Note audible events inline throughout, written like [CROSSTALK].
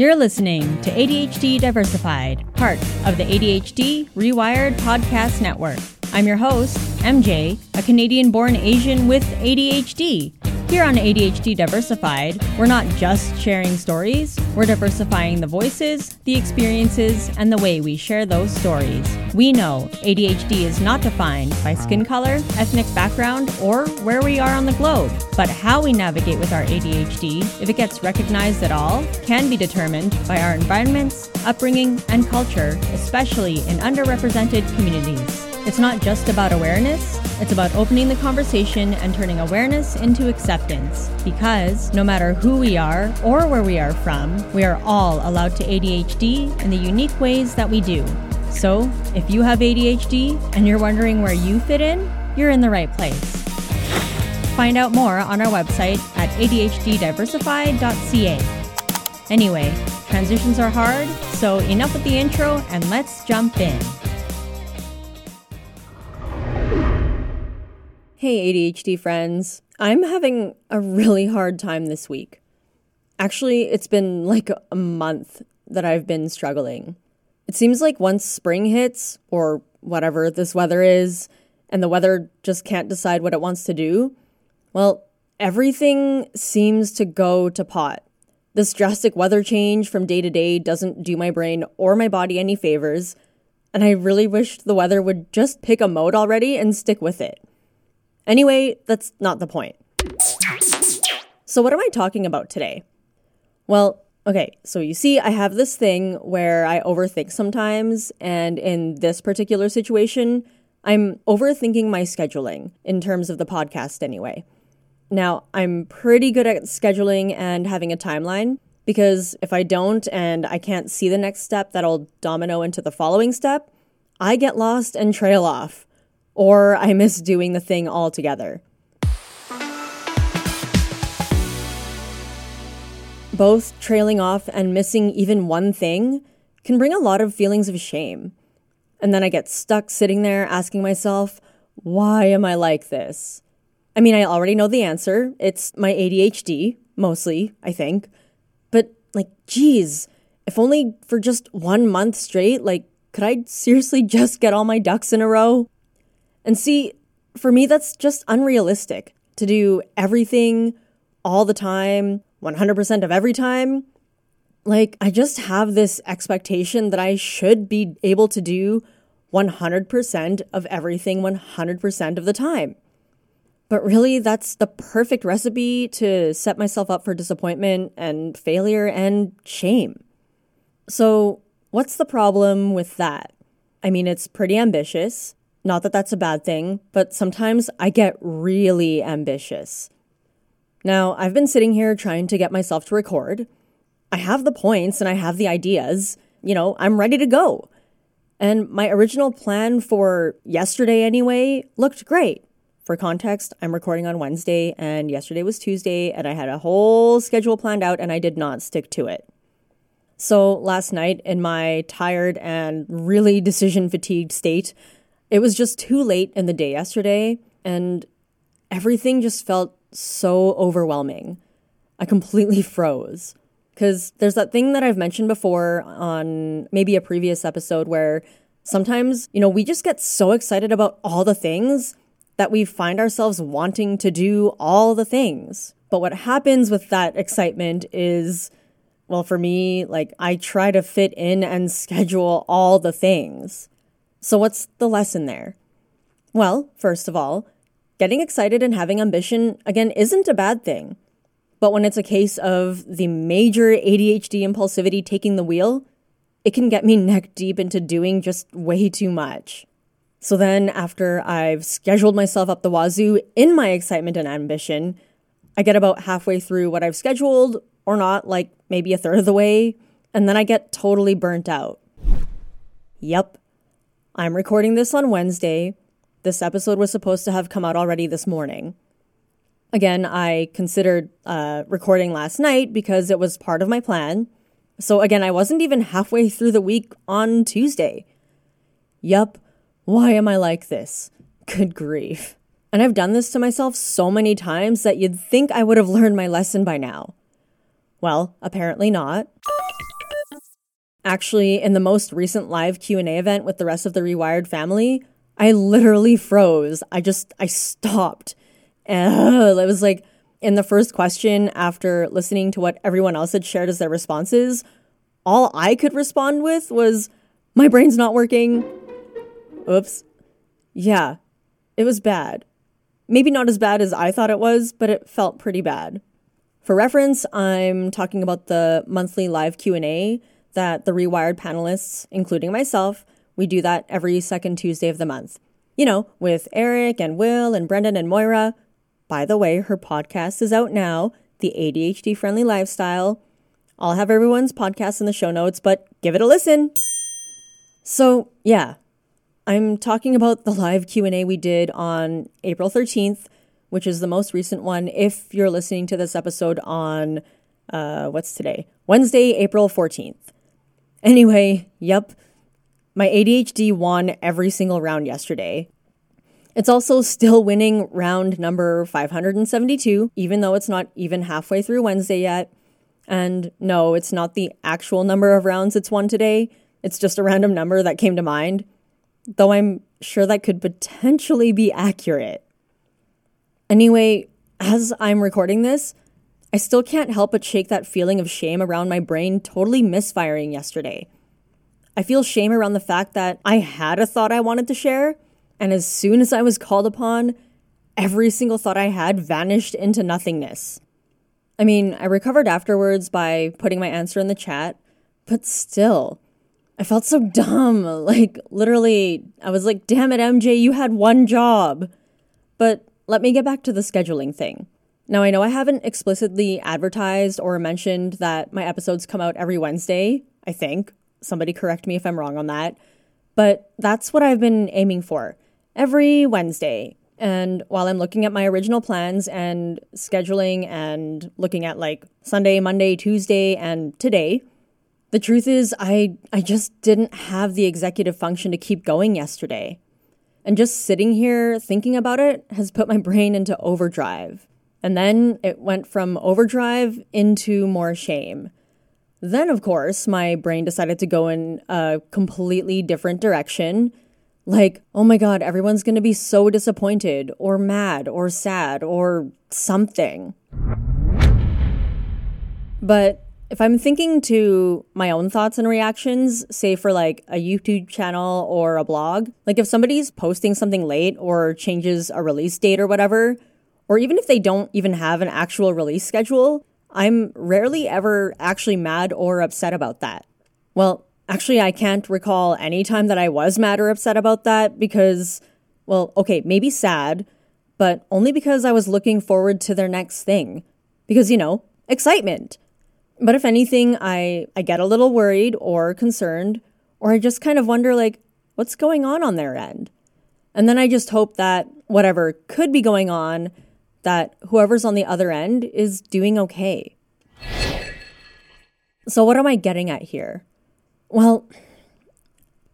You're listening to ADHD Diversified, part of the ADHD Rewired Podcast Network. I'm your host, MJ, a Canadian born Asian with ADHD. Here on ADHD Diversified, we're not just sharing stories, we're diversifying the voices, the experiences, and the way we share those stories. We know ADHD is not defined by skin color, ethnic background, or where we are on the globe, but how we navigate with our ADHD, if it gets recognized at all, can be determined by our environments, upbringing, and culture, especially in underrepresented communities. It's not just about awareness, it's about opening the conversation and turning awareness into acceptance. Because no matter who we are or where we are from, we are all allowed to ADHD in the unique ways that we do. So, if you have ADHD and you're wondering where you fit in, you're in the right place. Find out more on our website at ADHDdiversified.ca. Anyway, transitions are hard, so enough with the intro and let's jump in. Hey, ADHD friends. I'm having a really hard time this week. Actually, it's been like a month that I've been struggling. It seems like once spring hits, or whatever this weather is, and the weather just can't decide what it wants to do, well, everything seems to go to pot. This drastic weather change from day to day doesn't do my brain or my body any favors, and I really wish the weather would just pick a mode already and stick with it. Anyway, that's not the point. So, what am I talking about today? Well, okay, so you see, I have this thing where I overthink sometimes, and in this particular situation, I'm overthinking my scheduling in terms of the podcast anyway. Now, I'm pretty good at scheduling and having a timeline because if I don't and I can't see the next step that'll domino into the following step, I get lost and trail off or I miss doing the thing altogether. Both trailing off and missing even one thing can bring a lot of feelings of shame. And then I get stuck sitting there asking myself, why am I like this? I mean, I already know the answer. It's my ADHD, mostly, I think. But, like, geez, if only for just one month straight, like, could I seriously [LAUGHS] just get all my ducks in a row? And see, for me, that's just unrealistic to do everything all the time, 100% of every time. Like, I just have this expectation that I should be able to do 100% of everything 100% of the time. But really, that's the perfect recipe to set myself up for disappointment and failure and shame. So, what's the problem with that? I mean, it's pretty ambitious. Not that that's a bad thing, but sometimes I get really ambitious. Now, I've been sitting here trying to get myself to record. I have the points and I have the ideas. You know, I'm ready to go. And my original plan for yesterday, anyway, looked great. For context, I'm recording on Wednesday, and yesterday was Tuesday, and I had a whole schedule planned out, and I did not stick to it. So last night, in my tired and really decision fatigued state, it was just too late in the day yesterday, and everything just felt so overwhelming. I completely [LAUGHS] froze. Because there's that thing that I've mentioned before on maybe a previous episode where sometimes, you know, we just get so excited about all the things that we find ourselves wanting to do all the things. But what happens with that excitement is, well, for me, like I try to fit in and [LAUGHS] schedule all the things. So, what's the lesson there? Well, first of all, getting excited and having ambition, again, isn't a bad thing. But when it's a case of the major ADHD impulsivity taking the wheel, it can get me [LAUGHS] neck deep into doing just way too much. So then, after I've scheduled myself up the wazoo in my excitement and ambition, I get about halfway through what I've scheduled, or not, like maybe a third of the way, and then I get totally burnt out. Yep, I'm recording this on Wednesday. This episode was supposed to have come out already this morning. Again, I considered uh, recording last night because it was part of my plan. So, again, I wasn't even halfway through the week on Tuesday. Yup, why am I like this? Good grief. And I've done this to myself so many times that you'd think I would have learned my lesson by now. Well, apparently not. Actually, in the most recent live Q&A event with the rest of the Rewired family, I literally froze. I just I stopped. And [LAUGHS] it was like in the first question after listening to what everyone else had shared as their responses, all I could respond with was my brain's not working. Oops. Yeah. It was bad. Maybe not as bad as I thought it was, but it felt pretty bad. For reference, I'm talking about the monthly live Q&A that the Rewired panelists, including myself, we do that every second Tuesday of the month. You know, with Eric and Will and Brendan and Moira. By the way, her podcast is out now, The ADHD Friendly Lifestyle. I'll have everyone's podcast in the show notes, but give it a listen. So, yeah, I'm talking about the live Q&A we did on April 13th, which is the most recent one if you're listening to this episode on uh, what's today? Wednesday, April 14th. Anyway, yep. My ADHD won every single round yesterday. It's also still winning round number 572, even though it's not even halfway through Wednesday yet. And no, it's not the actual number of rounds it's won today. It's just a random number that came to mind, though I'm sure that could potentially be accurate. Anyway, as I'm recording this, I still can't help but shake that feeling of shame around my brain totally misfiring yesterday. I feel shame around the fact that I had a thought I wanted to share, and as soon as I was called upon, every single thought I had vanished into nothingness. I mean, I recovered afterwards by putting my answer in the chat, but still, I felt so dumb. [LAUGHS] Like, literally, I was like, damn it, MJ, you had one job. But let me get back to the scheduling thing. Now, I know I haven't explicitly advertised or mentioned that my episodes come out every Wednesday, I think. Somebody correct me if I'm wrong on that. But that's what I've been aiming for every Wednesday. And while I'm looking at my original plans and scheduling and looking at like Sunday, Monday, Tuesday, and today, the truth is I I just didn't have the executive function to keep going yesterday. And just sitting here thinking about it has put my brain into overdrive. And then it went from overdrive into more shame. Then, of course, my brain decided to go in a completely different direction like, oh my God, everyone's gonna be so disappointed or mad or sad or something. But if I'm thinking to my own thoughts and reactions, say for like a YouTube channel or a blog, like if somebody's posting something late or changes a release date or whatever, or even if they don't even have an actual release schedule, I'm rarely ever actually mad or upset about that. Well, Actually, I can't recall any time that I was mad or upset about that because, well, okay, maybe sad, but only because I was looking forward to their next thing. Because, you know, excitement. But if anything, I, I get a little worried or concerned, or I just kind of wonder, like, what's going on on their end? And then I just hope that whatever could be going on, that whoever's on the other end is doing okay. So, what am I getting at here? Well,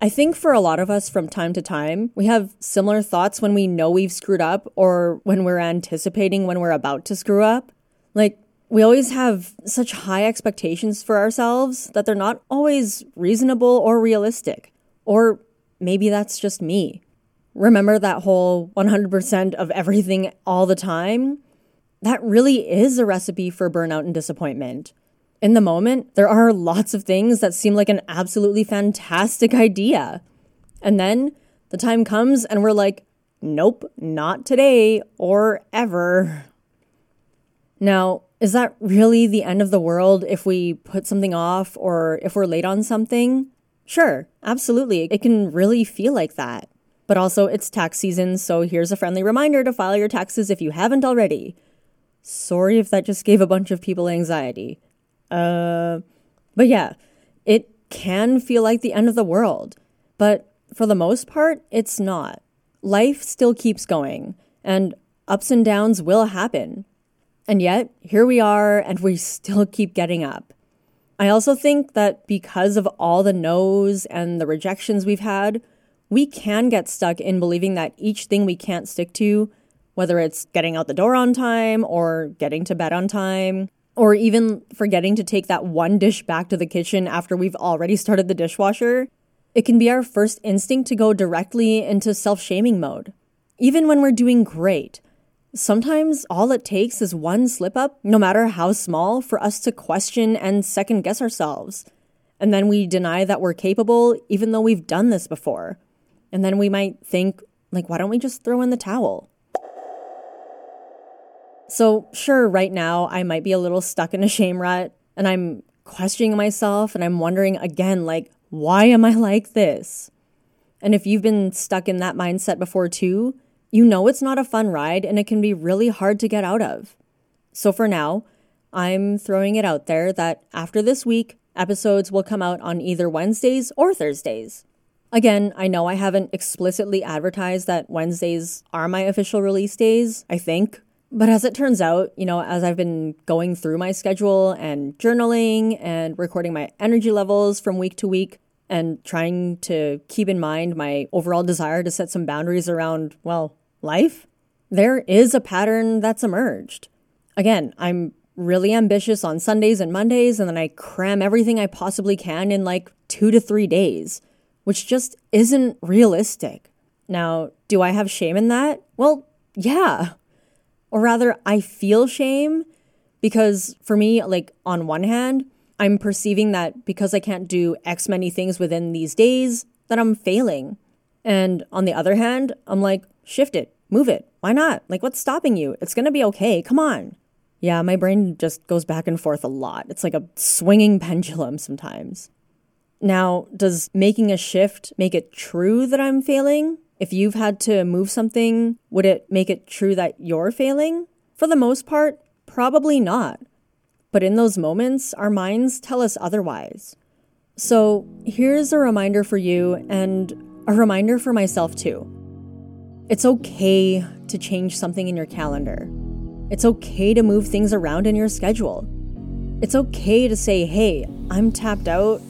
I think for a lot of us from time to time, we have similar thoughts when we know we've screwed up or when we're anticipating when we're about to screw up. Like, we always have such high expectations for ourselves that they're not always reasonable or realistic. Or maybe that's just me. Remember that whole 100% of everything all the time? That really is a recipe for burnout and disappointment in the moment, there are lots of things that seem like an absolutely fantastic idea. And then the time comes and we're like, nope, not today or ever. Now, is that really the end of the world if we put something off or if we're late on something? Sure, absolutely. It can really feel like that. But also, it's tax season, so here's a friendly reminder to file your taxes if you haven't already. Sorry if that just gave a bunch of people anxiety. Uh, but yeah, it can feel like the end of the world. But for the most part, it's not. Life still keeps going, and ups and downs will happen. And yet, here we are, and we still keep getting up. I also think that because of all the no's and the rejections we've had, we can get stuck in believing that each thing we can't stick to, whether it's getting out the door on time or getting to bed on time, or even forgetting to take that one dish back to the kitchen after we've already started the dishwasher, it can be our first instinct to go directly into self shaming mode. Even when we're doing great, sometimes all it takes is one slip up, no matter how small, for us to question and second guess ourselves. And then we deny that we're capable, even though we've done this before. And then we might think, like, why don't we just throw in the towel? So, sure, right now I might be a little stuck in a shame rut and I'm questioning myself and I'm wondering again, like, why am I like this? And if you've been stuck in that mindset before too, you know it's not a fun ride and it can be really hard to get out of. So for now, I'm throwing it out there that after this week, episodes will come out on either Wednesdays or Thursdays. Again, I know I haven't explicitly advertised that Wednesdays are my official release days, I think, but as it turns out, you know, as I've been going through my schedule and journaling and recording my energy levels from week to week and trying to keep in mind my overall desire to set some boundaries around, well, life, there is a pattern that's emerged. Again, I'm really ambitious on Sundays and Mondays, and then I cram everything I possibly can in like two to three days, which just isn't realistic. Now, do I have shame in that? Well, yeah. Or rather, I feel shame because for me, like on one hand, I'm perceiving that because I can't do X many things within these days, that I'm failing. And on the other hand, I'm like, shift it, move it. Why not? Like, what's stopping you? It's gonna be okay. Come on. Yeah, my brain just goes back and forth a lot. It's like a swinging [LAUGHS] pendulum sometimes. Now, does making a shift make it true that I'm failing? If you've had to move something, would it make it true that you're failing? For the most part, probably not. But in those moments, our minds tell us otherwise. So here's a reminder for you and a reminder for myself too. It's okay to change something in your calendar. It's okay to move things around in your schedule. It's okay to say, hey, I'm tapped out.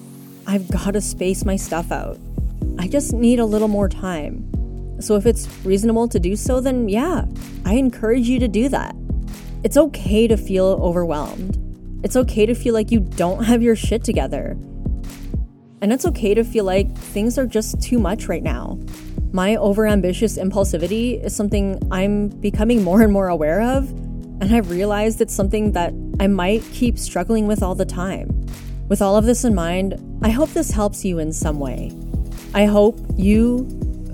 I've got to space my stuff out. I just need a little more time. So if it's reasonable to do so, then yeah, I encourage you to do that. It's okay to feel overwhelmed. It's okay to feel like you don't have your shit together. And it's okay to feel like things are just too much right now. My overambitious impulsivity is something I'm becoming more and more aware of, and I've realized it's something that I might keep struggling with all the time. With all of this in mind, I hope this helps you in some way. I hope you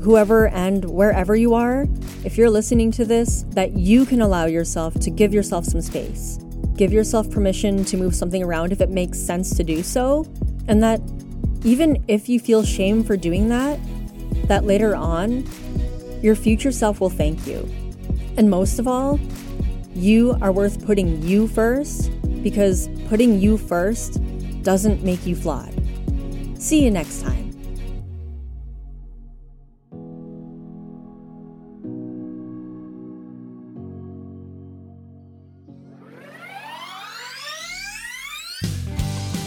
whoever and wherever you are, if you're listening to this, that you can allow yourself to give yourself some space. Give yourself permission to move something around if it makes sense to do so, and that even if you feel shame for doing that, that later on, your future self will thank you. And most of all, you are worth putting you first because putting you first doesn't make you flawed. See you next time.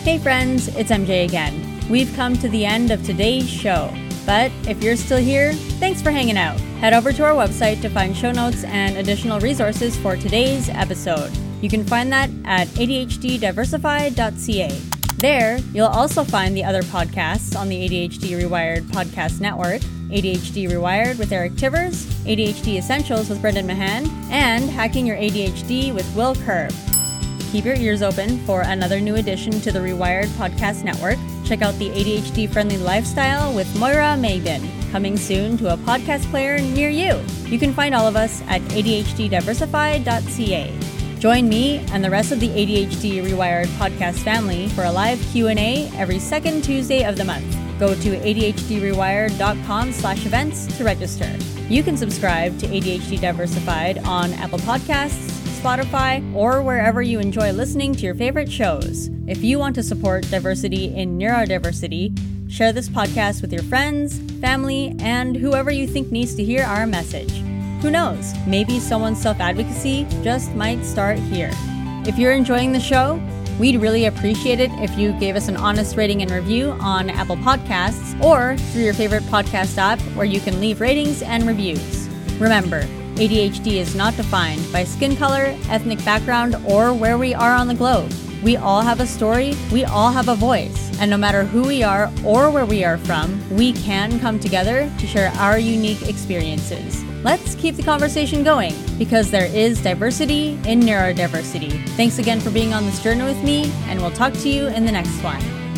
Hey friends, it's MJ again. We've come to the end of today's show. But if you're still here, thanks for hanging out. Head over to our website to find show notes and additional resources for today's episode. You can find that at ADHDdiversified.ca. There, you'll also find the other podcasts on the ADHD Rewired podcast network ADHD Rewired with Eric Tivers, ADHD Essentials with Brendan Mahan, and Hacking Your ADHD with Will Curb. Keep your ears open for another new addition to the Rewired Podcast Network. Check out the ADHD Friendly Lifestyle with Moira Maybin, coming soon to a podcast player near you. You can find all of us at ADHDdiversified.ca. Join me and the rest of the ADHD Rewired podcast family for a live Q&A every second Tuesday of the month. Go to adhdrewired.com slash events to register. You can subscribe to ADHD Diversified on Apple Podcasts, Spotify, or wherever you enjoy listening to your favorite shows. If you want to support diversity in neurodiversity, share this podcast with your friends, family, and whoever you think needs to hear our message. Who knows? Maybe someone's self advocacy just might start here. If you're enjoying the show, we'd really appreciate it if you gave us an honest rating and review on Apple Podcasts or through your favorite podcast app where you can leave ratings and reviews. Remember, ADHD is not defined by skin color, ethnic background, or where we are on the globe. We all have a story, we all have a voice, and no matter who we are or where we are from, we can come together to share our unique experiences. Let's keep the conversation going because there is diversity in neurodiversity. Thanks again for being on this journey with me, and we'll talk to you in the next one.